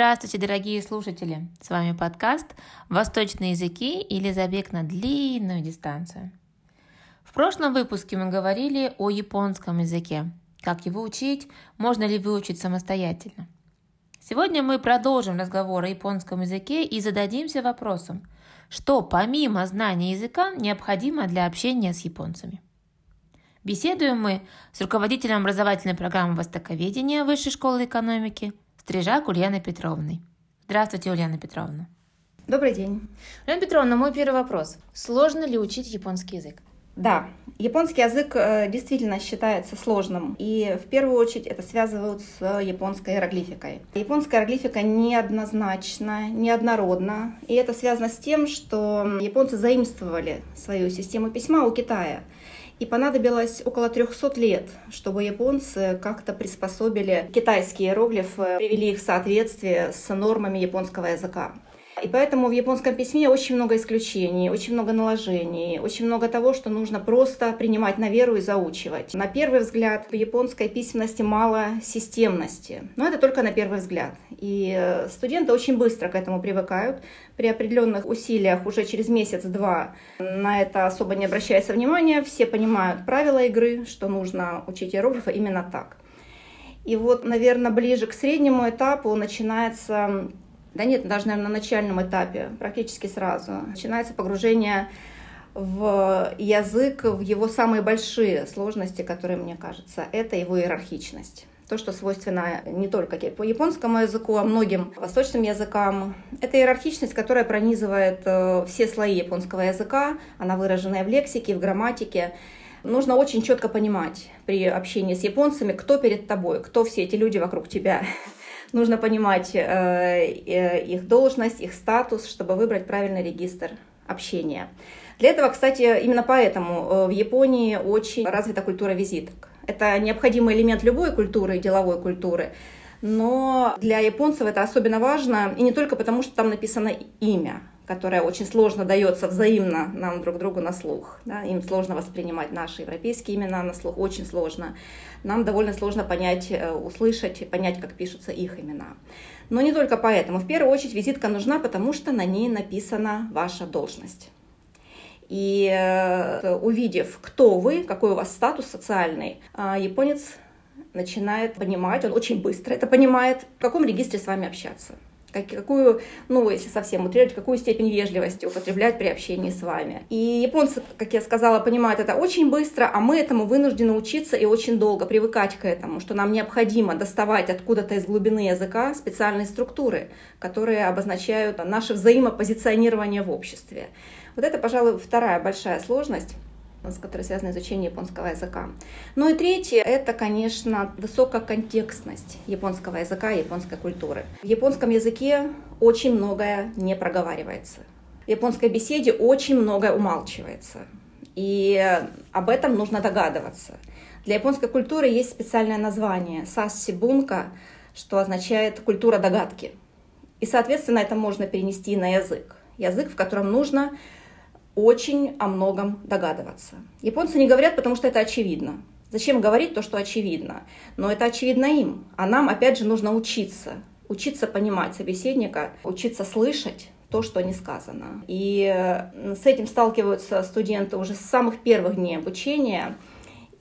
Здравствуйте, дорогие слушатели! С вами подкаст «Восточные языки» или «Забег на длинную дистанцию». В прошлом выпуске мы говорили о японском языке, как его учить, можно ли выучить самостоятельно. Сегодня мы продолжим разговор о японском языке и зададимся вопросом, что помимо знания языка необходимо для общения с японцами. Беседуем мы с руководителем образовательной программы Востоковедения Высшей школы экономики Стрижак Ульяной Петровной. Здравствуйте, Ульяна Петровна. Добрый день. Ульяна Петровна, мой первый вопрос. Сложно ли учить японский язык? Да, японский язык э, действительно считается сложным, и в первую очередь это связывают с японской иероглификой. Японская иероглифика неоднозначна, неоднородна, и это связано с тем, что японцы заимствовали свою систему письма у Китая. И понадобилось около 300 лет, чтобы японцы как-то приспособили китайские иероглифы, привели их в соответствие с нормами японского языка. И поэтому в японском письме очень много исключений, очень много наложений, очень много того, что нужно просто принимать на веру и заучивать. На первый взгляд в японской письменности мало системности, но это только на первый взгляд. И э, студенты очень быстро к этому привыкают. При определенных усилиях уже через месяц-два на это особо не обращается внимания. Все понимают правила игры, что нужно учить иероглифы именно так. И вот, наверное, ближе к среднему этапу начинается да нет, даже, наверное, на начальном этапе, практически сразу. Начинается погружение в язык, в его самые большие сложности, которые, мне кажется, это его иерархичность. То, что свойственно не только по японскому языку, а многим восточным языкам. Это иерархичность, которая пронизывает э, все слои японского языка. Она выраженная в лексике, в грамматике. Нужно очень четко понимать при общении с японцами, кто перед тобой, кто все эти люди вокруг тебя нужно понимать э, э, их должность, их статус, чтобы выбрать правильный регистр общения. Для этого, кстати, именно поэтому э, в Японии очень развита культура визиток. Это необходимый элемент любой культуры, деловой культуры. Но для японцев это особенно важно, и не только потому, что там написано имя, которое очень сложно дается взаимно нам друг другу на слух. Да? Им сложно воспринимать наши европейские имена на слух, очень сложно. Нам довольно сложно понять, э, услышать, понять, как пишутся их имена. Но не только поэтому. В первую очередь визитка нужна, потому что на ней написана ваша должность. И э, увидев, кто вы, какой у вас статус социальный, э, японец начинает понимать, он очень быстро это понимает, в каком регистре с вами общаться какую, ну, если совсем утрировать, какую степень вежливости употреблять при общении с вами. И японцы, как я сказала, понимают это очень быстро, а мы этому вынуждены учиться и очень долго привыкать к этому, что нам необходимо доставать откуда-то из глубины языка специальные структуры, которые обозначают наше взаимопозиционирование в обществе. Вот это, пожалуй, вторая большая сложность с которой связано изучение японского языка. Ну и третье, это, конечно, высокая контекстность японского языка и японской культуры. В японском языке очень многое не проговаривается. В японской беседе очень многое умалчивается. И об этом нужно догадываться. Для японской культуры есть специальное название «сассибунка», что означает «культура догадки». И, соответственно, это можно перенести на язык. Язык, в котором нужно очень о многом догадываться. Японцы не говорят, потому что это очевидно. Зачем говорить то, что очевидно? Но это очевидно им. А нам, опять же, нужно учиться. Учиться понимать собеседника, учиться слышать то, что не сказано. И э, с этим сталкиваются студенты уже с самых первых дней обучения.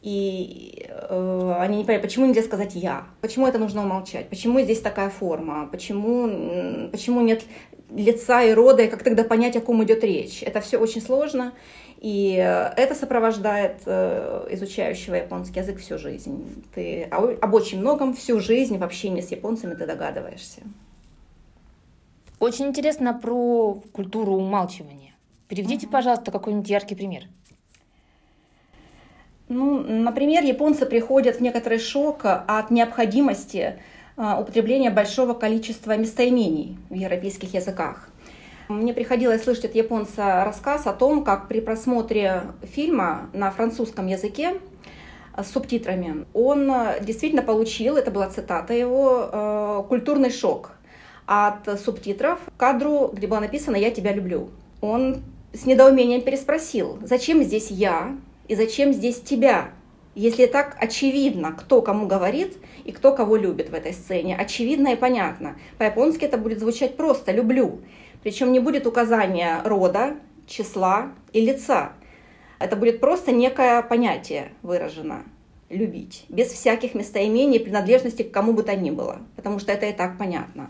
И э, они не понимают, почему нельзя сказать «я», почему это нужно умолчать, почему здесь такая форма, почему, почему нет лица и рода, и как тогда понять, о ком идет речь. Это все очень сложно, и э, это сопровождает э, изучающего японский язык всю жизнь. Ты об очень многом всю жизнь в общении с японцами ты догадываешься. Очень интересно про культуру умалчивания. Переведите, uh-huh. пожалуйста, какой-нибудь яркий пример. Ну, например, японцы приходят в некоторый шок от необходимости а, употребления большого количества местоимений в европейских языках. Мне приходилось слышать от японца рассказ о том, как при просмотре фильма на французском языке с субтитрами он действительно получил, это была цитата его, культурный шок от субтитров к кадру, где было написано «Я тебя люблю». Он с недоумением переспросил, зачем здесь «я» и зачем здесь «тебя»? Если так очевидно, кто кому говорит и кто кого любит в этой сцене, очевидно и понятно. По-японски это будет звучать просто «люблю». Причем не будет указания рода, числа и лица. Это будет просто некое понятие выражено любить, без всяких местоимений, принадлежности к кому бы то ни было, потому что это и так понятно.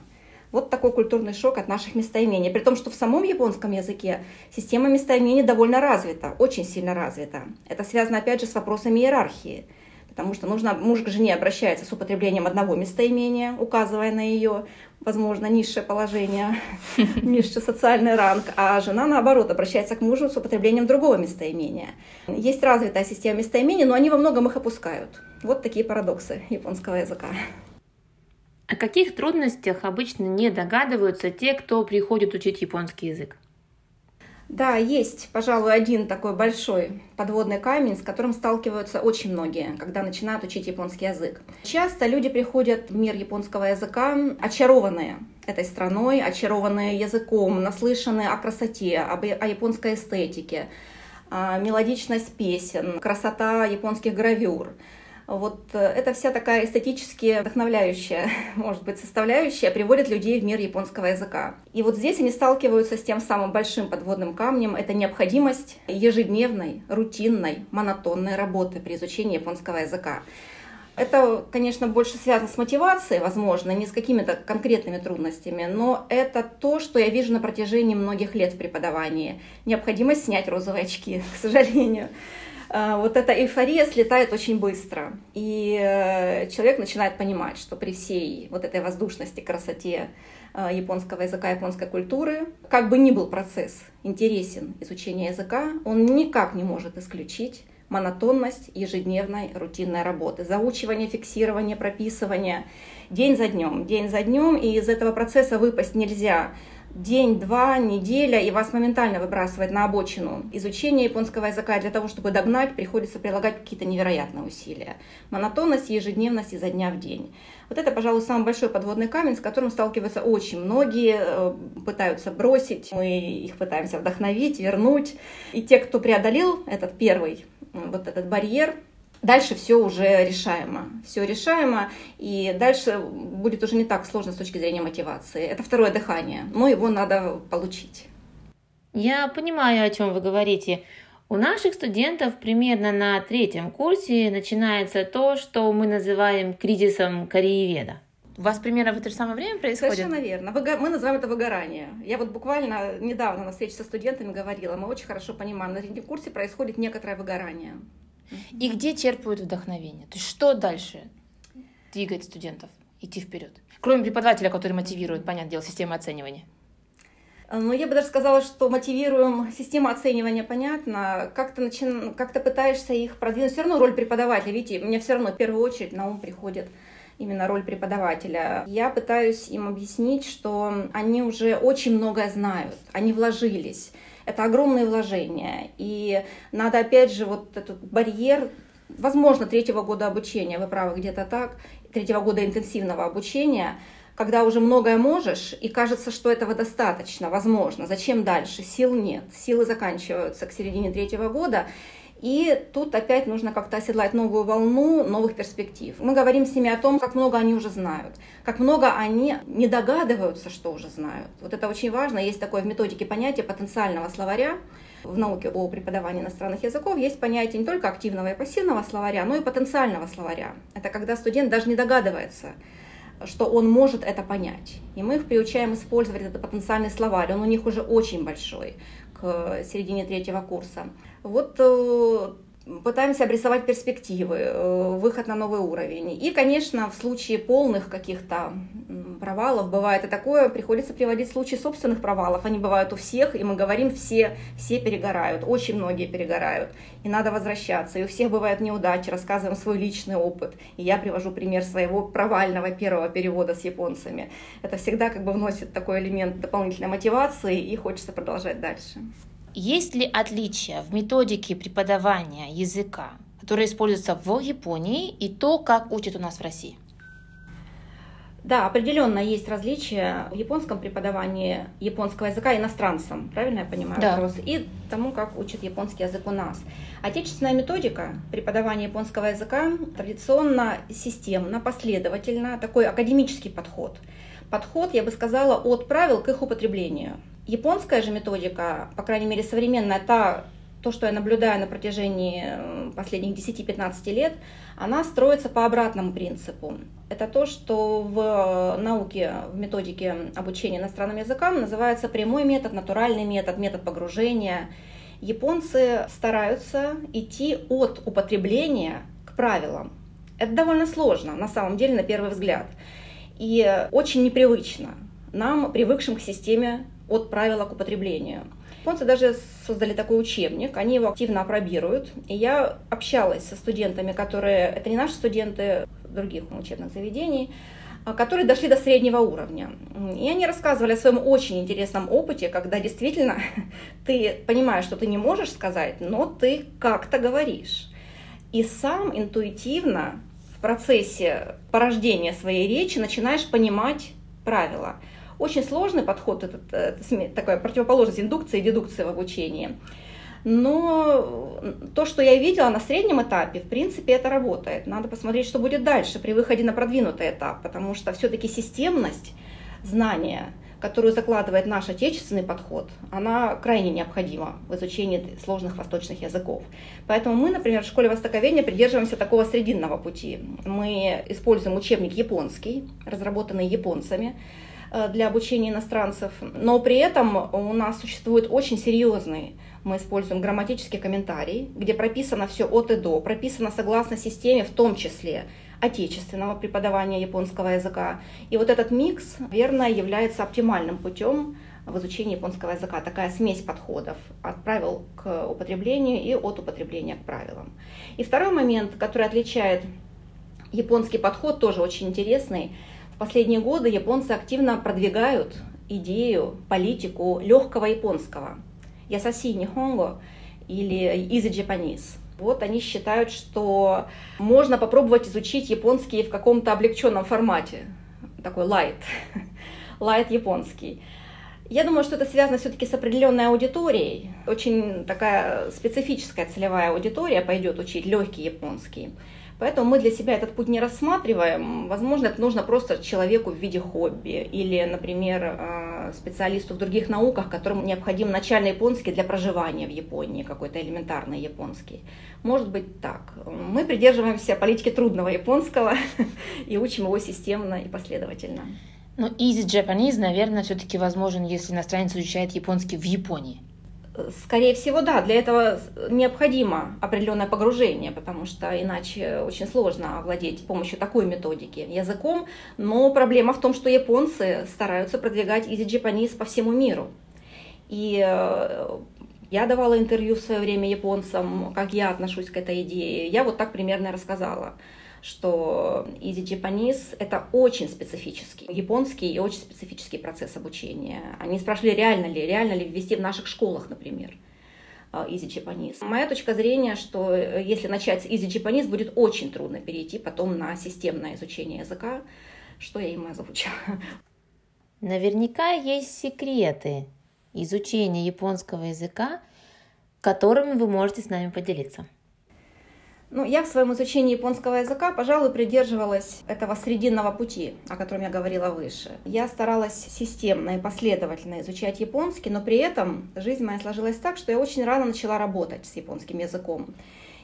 Вот такой культурный шок от наших местоимений. При том, что в самом японском языке система местоимений довольно развита, очень сильно развита. Это связано, опять же, с вопросами иерархии. Потому что нужно, муж к жене обращается с употреблением одного местоимения, указывая на ее, возможно, низшее положение, низший социальный ранг, а жена, наоборот, обращается к мужу с употреблением другого местоимения. Есть развитая система местоимений, но они во многом их опускают. Вот такие парадоксы японского языка. О каких трудностях обычно не догадываются те, кто приходит учить японский язык? Да, есть, пожалуй, один такой большой подводный камень, с которым сталкиваются очень многие, когда начинают учить японский язык. Часто люди приходят в мир японского языка очарованные этой страной, очарованные языком, наслышанные о красоте, об, о японской эстетике, мелодичность песен, красота японских гравюр. Вот э, эта вся такая эстетически вдохновляющая, может быть, составляющая приводит людей в мир японского языка. И вот здесь они сталкиваются с тем самым большим подводным камнем. Это необходимость ежедневной, рутинной, монотонной работы при изучении японского языка. Это, конечно, больше связано с мотивацией, возможно, не с какими-то конкретными трудностями, но это то, что я вижу на протяжении многих лет в преподавании. Необходимость снять розовые очки, к сожалению. А, вот эта эйфория слетает очень быстро. И э, человек начинает понимать, что при всей вот этой воздушности, красоте э, японского языка, японской культуры, как бы ни был процесс интересен изучения языка, он никак не может исключить монотонность ежедневной рутинной работы, заучивание, фиксирование, прописывание день за днем, день за днем, и из этого процесса выпасть нельзя день, два, неделя, и вас моментально выбрасывает на обочину. Изучение японского языка для того, чтобы догнать, приходится прилагать какие-то невероятные усилия. Монотонность, ежедневность изо дня в день. Вот это, пожалуй, самый большой подводный камень, с которым сталкиваются очень многие, э, пытаются бросить, мы их пытаемся вдохновить, вернуть. И те, кто преодолел этот первый вот этот барьер, дальше все уже решаемо. Все решаемо, и дальше будет уже не так сложно с точки зрения мотивации. Это второе дыхание, но его надо получить. Я понимаю, о чем вы говорите. У наших студентов примерно на третьем курсе начинается то, что мы называем кризисом корееведа. У вас примерно в это же самое время происходит? Совершенно верно. Мы называем это выгорание. Я вот буквально недавно на встрече со студентами говорила, мы очень хорошо понимаем, на третьем курсе происходит некоторое выгорание. И где черпают вдохновение? То есть что дальше двигает студентов идти вперед? Кроме преподавателя, который мотивирует, понятное дело, система оценивания. Ну, я бы даже сказала, что мотивируем систему оценивания, понятно. Как то начи... как пытаешься их продвинуть. Все равно роль преподавателя, видите, мне все равно в первую очередь на ум приходит именно роль преподавателя. Я пытаюсь им объяснить, что они уже очень многое знают, они вложились это огромные вложения. И надо, опять же, вот этот барьер, возможно, третьего года обучения, вы правы, где-то так, третьего года интенсивного обучения, когда уже многое можешь, и кажется, что этого достаточно, возможно. Зачем дальше? Сил нет. Силы заканчиваются к середине третьего года. И тут опять нужно как-то оседлать новую волну новых перспектив. Мы говорим с ними о том, как много они уже знают, как много они не догадываются, что уже знают. Вот это очень важно. Есть такое в методике понятие потенциального словаря. В науке о преподавании иностранных языков есть понятие не только активного и пассивного словаря, но и потенциального словаря. Это когда студент даже не догадывается, что он может это понять. И мы их приучаем использовать этот потенциальный словарь. Он у них уже очень большой к середине третьего курса. Вот э, пытаемся обрисовать перспективы, э, выход на новый уровень. И, конечно, в случае полных каких-то провалов, бывает и такое, приходится приводить случаи собственных провалов. Они бывают у всех, и мы говорим, все, все перегорают, очень многие перегорают, и надо возвращаться. И у всех бывают неудачи, рассказываем свой личный опыт. И я привожу пример своего провального первого перевода с японцами. Это всегда как бы вносит такой элемент дополнительной мотивации, и хочется продолжать дальше. Есть ли отличия в методике преподавания языка, которая используется в Японии, и то, как учат у нас в России? Да, определенно есть различия в японском преподавании японского языка иностранцам, правильно я понимаю да. вопрос, и тому, как учат японский язык у нас. Отечественная методика преподавания японского языка традиционно системно, последовательно, такой академический подход. Подход, я бы сказала, от правил к их употреблению. Японская же методика, по крайней мере современная, та то, что я наблюдаю на протяжении э, последних 10-15 лет, она строится по обратному принципу. Это то, что в э, науке, в методике обучения иностранным языкам называется прямой метод, натуральный метод, метод погружения. Японцы стараются идти от употребления к правилам. Это довольно сложно, на самом деле, на первый взгляд. И очень непривычно нам, привыкшим к системе от правила к употреблению. Японцы даже создали такой учебник, они его активно опробируют. И я общалась со студентами, которые, это не наши студенты других учебных заведений, а, которые дошли до среднего уровня. И они рассказывали о своем очень интересном опыте, когда действительно ты понимаешь, что ты не можешь сказать, но ты как-то говоришь. И сам интуитивно в процессе порождения своей речи начинаешь понимать правила. Очень сложный подход, этот, это такая противоположность индукции и дедукции в обучении. Но то, что я видела на среднем этапе, в принципе, это работает. Надо посмотреть, что будет дальше при выходе на продвинутый этап, потому что все-таки системность знания, которую закладывает наш отечественный подход, она крайне необходима в изучении сложных восточных языков. Поэтому мы, например, в школе востоковедения придерживаемся такого срединного пути. Мы используем учебник японский, разработанный японцами, Э, для обучения иностранцев, но при этом у нас существует очень серьезный, мы используем грамматический комментарий, где прописано все от и до, прописано согласно системе, в том числе отечественного преподавания японского языка. И вот этот микс, верно, является оптимальным путем в изучении японского языка. Такая смесь подходов от правил к употреблению и от употребления к правилам. И второй момент, который отличает японский подход, тоже очень интересный – последние годы японцы активно продвигают идею, политику легкого японского. Ясаси Нихонго или Easy Japanese. Вот они считают, что можно попробовать изучить японский в каком-то облегченном формате. Такой light. light японский. Я думаю, что это связано все-таки с определенной аудиторией. Очень такая специфическая целевая аудитория пойдет учить легкий японский. Поэтому мы для себя этот путь не рассматриваем. Возможно, это нужно просто человеку в виде хобби или, например, э, специалисту в других науках, которому необходим начальный японский для проживания в Японии, какой-то элементарный японский. Может быть так. Мы придерживаемся политики трудного японского и учим его системно и последовательно. Но ну, easy Japanese, наверное, все-таки возможен, если иностранец изучает японский в Японии. Скорее всего, да, для этого необходимо определенное погружение, потому что иначе очень сложно овладеть помощью такой методики языком. Но проблема в том, что японцы стараются продвигать Easy Japanese по всему миру. И э, я давала интервью в свое время японцам, как я отношусь к этой идее. Я вот так примерно рассказала что Easy Japanese — это очень специфический, японский и очень специфический процесс обучения. Они спрашивали, реально ли, реально ли ввести в наших школах, например, э, Easy Japanese. Моя точка зрения, что э, если начать с Easy Japanese, будет очень трудно перейти потом на системное изучение языка, что я им озвучила. Наверняка есть секреты изучения японского языка, которыми вы можете с нами поделиться. Ну, я в своем изучении японского языка, пожалуй, придерживалась этого срединного пути, о котором я говорила выше. Я старалась системно и последовательно изучать японский, но при этом жизнь моя сложилась так, что я очень рано начала работать с японским языком.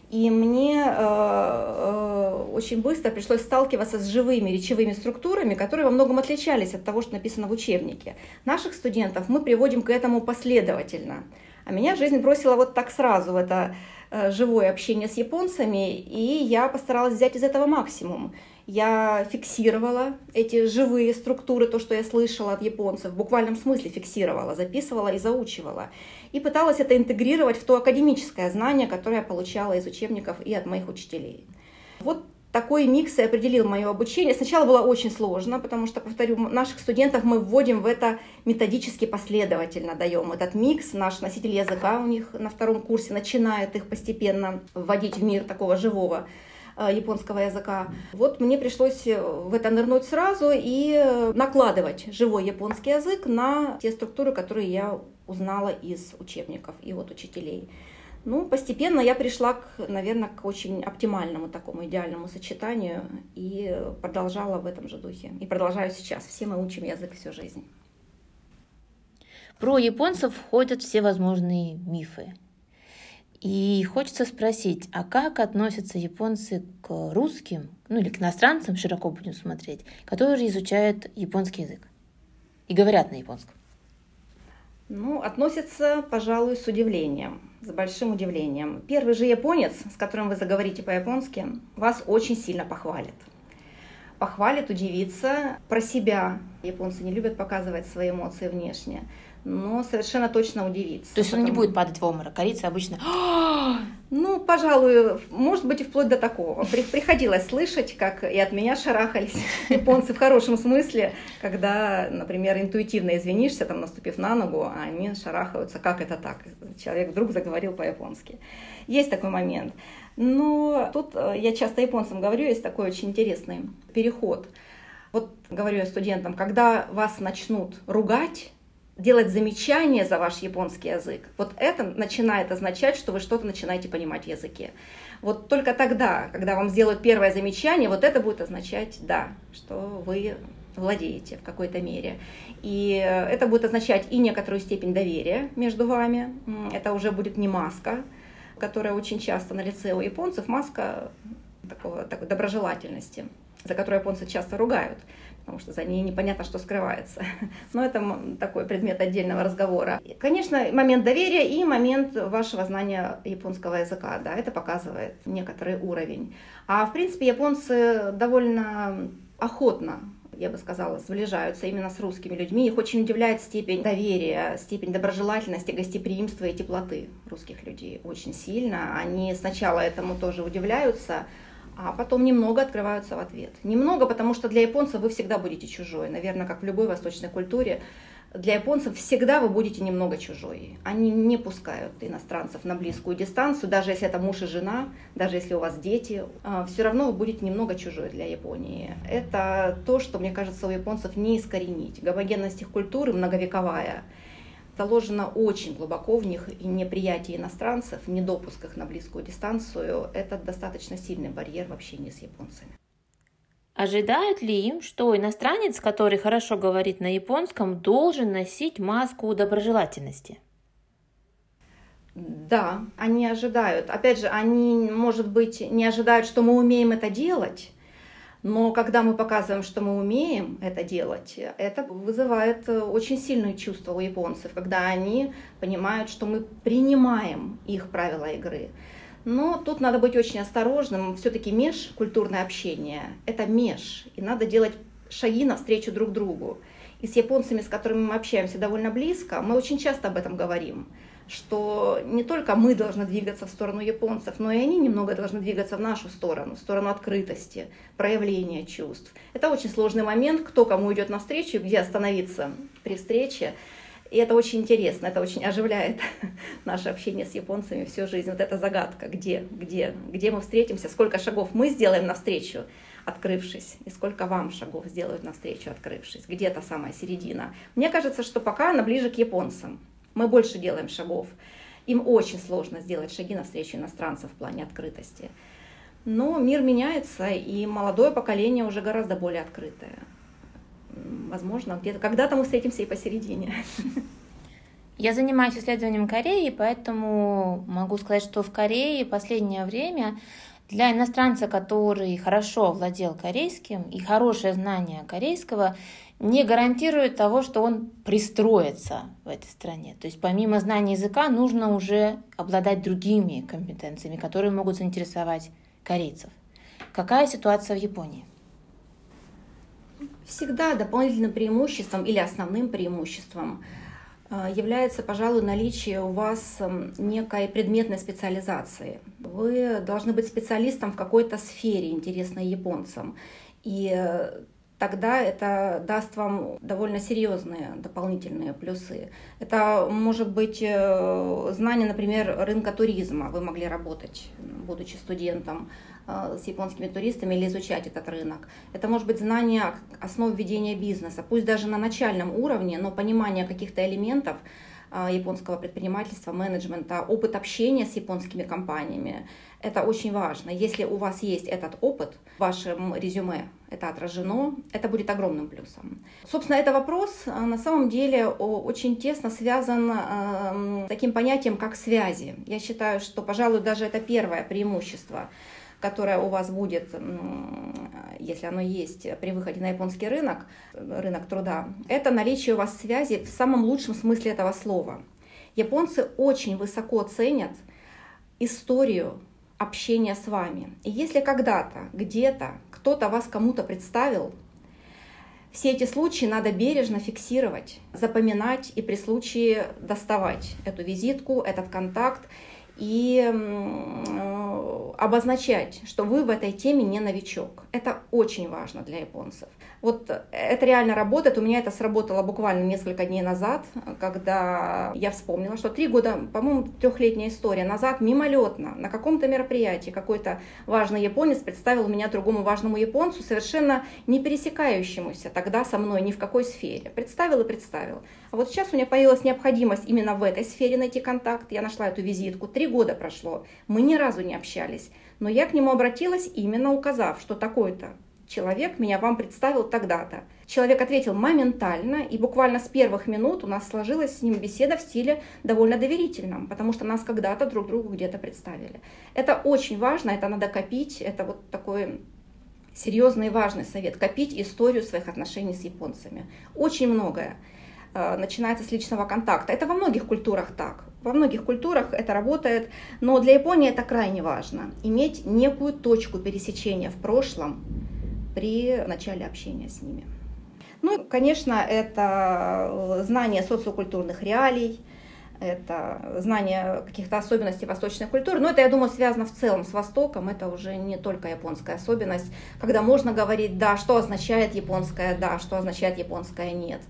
И мне э, э, очень быстро пришлось сталкиваться с живыми речевыми структурами, которые во многом отличались от того, что написано в учебнике. Наших студентов мы приводим к этому последовательно. А меня жизнь бросила вот так сразу в это Э, живое общение с японцами, и я постаралась взять из этого максимум. Я фиксировала эти живые структуры, то, что я слышала от японцев, в буквальном смысле фиксировала, записывала и заучивала. И пыталась это интегрировать в то академическое знание, которое я получала из учебников и от моих учителей. Вот такой микс и определил мое обучение. Сначала было очень сложно, потому что, повторю, наших студентов мы вводим в это методически последовательно, даем этот микс. Наш носитель языка у них на втором курсе начинает их постепенно вводить в мир такого живого э, японского языка. Вот мне пришлось в это нырнуть сразу и накладывать живой японский язык на те структуры, которые я узнала из учебников и от учителей. Ну, постепенно я пришла, к, наверное, к очень оптимальному такому идеальному сочетанию и продолжала в этом же духе. И продолжаю сейчас. Все мы учим язык всю жизнь. Про японцев ходят все возможные мифы. И хочется спросить, а как относятся японцы к русским, ну или к иностранцам, широко будем смотреть, которые изучают японский язык и говорят на японском? Ну, относятся, пожалуй, с удивлением, с большим удивлением. Первый же японец, с которым вы заговорите по-японски, вас очень сильно похвалит. Похвалит, удивится про себя. Японцы не любят показывать свои эмоции внешне но совершенно точно удивится. То есть он не будет падать в обморок. Корейцы обычно... Ну, пожалуй, может быть и вплоть до такого. Приходилось слышать, как и от меня шарахались японцы в хорошем смысле, когда, например, интуитивно извинишься, там, наступив на ногу, а они шарахаются, как это так? Человек вдруг заговорил по-японски. Есть такой момент. Но тут э, я часто японцам говорю, есть такой очень интересный переход. Вот говорю я студентам, когда вас начнут ругать, делать замечания за ваш японский язык, вот это начинает означать, что вы что-то начинаете понимать в языке. Вот только тогда, когда вам сделают первое замечание, вот это будет означать, да, что вы владеете в какой-то мере. И это будет означать и некоторую степень доверия между вами. Это уже будет не маска, которая очень часто на лице у японцев, маска такого, такой доброжелательности, за которую японцы часто ругают потому что за ней непонятно, что скрывается. Но это такой предмет отдельного разговора. Конечно, момент доверия и момент вашего знания японского языка, да, это показывает некоторый уровень. А в принципе японцы довольно охотно я бы сказала, сближаются именно с русскими людьми. Их очень удивляет степень доверия, степень доброжелательности, гостеприимства и теплоты русских людей очень сильно. Они сначала этому тоже удивляются, а потом немного открываются в ответ. Немного, потому что для японцев вы всегда будете чужой. Наверное, как в любой восточной культуре, для японцев всегда вы будете немного чужой. Они не пускают иностранцев на близкую дистанцию, даже если это муж и жена, даже если у вас дети, а, все равно вы будете немного чужой для Японии. Это то, что, мне кажется, у японцев не искоренить. Гомогенность их культуры многовековая – заложено очень глубоко в них и неприятие иностранцев, недопуск их на близкую дистанцию. Это достаточно сильный барьер в общении с японцами. Ожидают ли им, что иностранец, который хорошо говорит на японском, должен носить маску доброжелательности? Да, они ожидают. Опять же, они, может быть, не ожидают, что мы умеем это делать, но когда мы показываем, что мы умеем это делать, это вызывает э, очень сильное чувство у японцев, когда они понимают, что мы принимаем их правила игры. Но тут надо быть очень осторожным. Все-таки межкультурное общение – это меж, и надо делать шаги навстречу друг другу. И с японцами, с которыми мы общаемся довольно близко, мы очень часто об этом говорим – что не только мы должны двигаться в сторону японцев, но и они немного должны двигаться в нашу сторону, в сторону открытости, проявления чувств. Это очень сложный момент, кто кому идет навстречу, где остановиться при встрече. И это очень интересно, это очень оживляет наше общение с японцами всю жизнь. Вот эта загадка, где, где, где мы встретимся, сколько шагов мы сделаем навстречу, открывшись, и сколько вам шагов сделают навстречу, открывшись, где та самая середина. Мне кажется, что пока она ближе к японцам мы больше делаем шагов. Им очень сложно сделать шаги навстречу иностранцев в плане открытости. Но мир меняется, и молодое поколение уже гораздо более открытое. Возможно, где-то когда-то мы встретимся и посередине. Я занимаюсь исследованием Кореи, поэтому могу сказать, что в Корее последнее время для иностранца, который хорошо владел корейским и хорошее знание корейского, не гарантирует того, что он пристроится в этой стране. То есть помимо знания языка нужно уже обладать другими компетенциями, которые могут заинтересовать корейцев. Какая ситуация в Японии? Всегда дополнительным преимуществом или основным преимуществом является, пожалуй, наличие у вас эм, некой предметной специализации. Вы должны быть специалистом в какой-то сфере, интересной японцам. И э, тогда это даст вам довольно серьезные дополнительные плюсы. Это может быть э, знание, например, рынка туризма. Вы могли работать, будучи студентом, с японскими туристами или изучать этот рынок. Это может быть знание основ ведения бизнеса, пусть даже на начальном уровне, но понимание каких-то элементов, а, японского предпринимательства, менеджмента, опыт общения с японскими компаниями. Это очень важно. Если у вас есть этот опыт в вашем резюме, это отражено, это будет огромным плюсом. Собственно, это вопрос а, на самом деле очень тесно связан с таким понятием, как связи. Я считаю, что, пожалуй, даже это первое преимущество которое у вас будет, если оно есть при выходе на японский рынок, рынок труда, это наличие у вас связи в самом лучшем смысле этого слова. Японцы очень высоко ценят историю общения с вами. И если когда-то, где-то кто-то вас кому-то представил, все эти случаи надо бережно фиксировать, запоминать и при случае доставать эту визитку, этот контакт и обозначать, что вы в этой теме не новичок. Это очень важно для японцев. Вот это реально работает. У меня это сработало буквально несколько дней назад, когда я вспомнила, что три года, по-моему, трехлетняя история назад, мимолетно, на каком-то мероприятии какой-то важный японец представил меня другому важному японцу, совершенно не пересекающемуся тогда со мной ни в какой сфере. Представил и представил. А вот сейчас у меня появилась необходимость именно в этой сфере найти контакт. Я нашла эту визитку. Три года прошло. Мы ни разу не общались. Но я к нему обратилась, именно указав, что такой-то человек меня вам представил тогда-то. Человек ответил моментально, и буквально с первых минут у нас сложилась с ним беседа в стиле довольно доверительном, потому что нас когда-то друг другу где-то представили. Это очень важно, это надо копить, это вот такой серьезный и важный совет, копить историю своих отношений с японцами. Очень многое э, начинается с личного контакта. Это во многих культурах так. Во многих культурах это работает, но для Японии это крайне важно. Иметь некую точку пересечения в прошлом, при начале общения с ними. Ну, конечно, это знание социокультурных реалий, это знание каких-то особенностей восточной культуры. Но это, я думаю, связано в целом с Востоком. Это уже не только японская особенность, когда можно говорить «да», что означает японское «да», что означает японское «нет».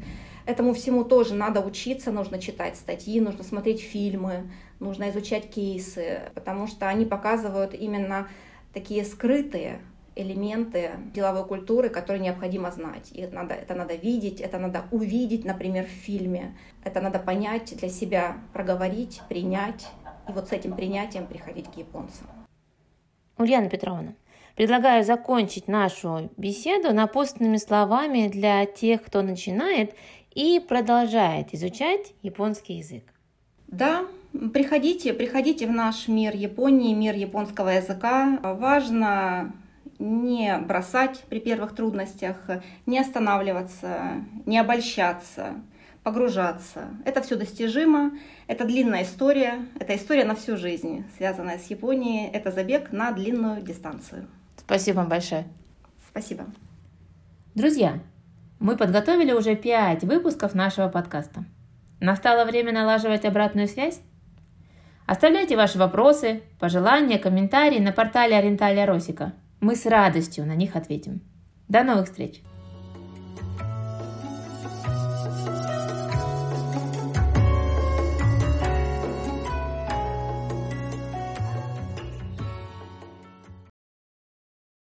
Этому всему тоже надо учиться, нужно читать статьи, нужно смотреть фильмы, нужно изучать кейсы, потому что они показывают именно такие скрытые элементы деловой культуры, которые необходимо знать. И надо, это надо видеть, это надо увидеть, например, в фильме. Это надо понять для себя, проговорить, принять. И вот с этим принятием приходить к японцам. Ульяна Петровна, предлагаю закончить нашу беседу напутственными словами для тех, кто начинает и продолжает изучать японский язык. Да, приходите, приходите в наш мир Японии, мир японского языка. Важно не бросать при первых трудностях, не останавливаться, не обольщаться, погружаться. Это все достижимо, это длинная история, это история на всю жизнь, связанная с Японией, это забег на длинную дистанцию. Спасибо вам большое. Спасибо. Друзья, мы подготовили уже пять выпусков нашего подкаста. Настало время налаживать обратную связь? Оставляйте ваши вопросы, пожелания, комментарии на портале Ориенталия Росика – мы с радостью на них ответим. До новых встреч!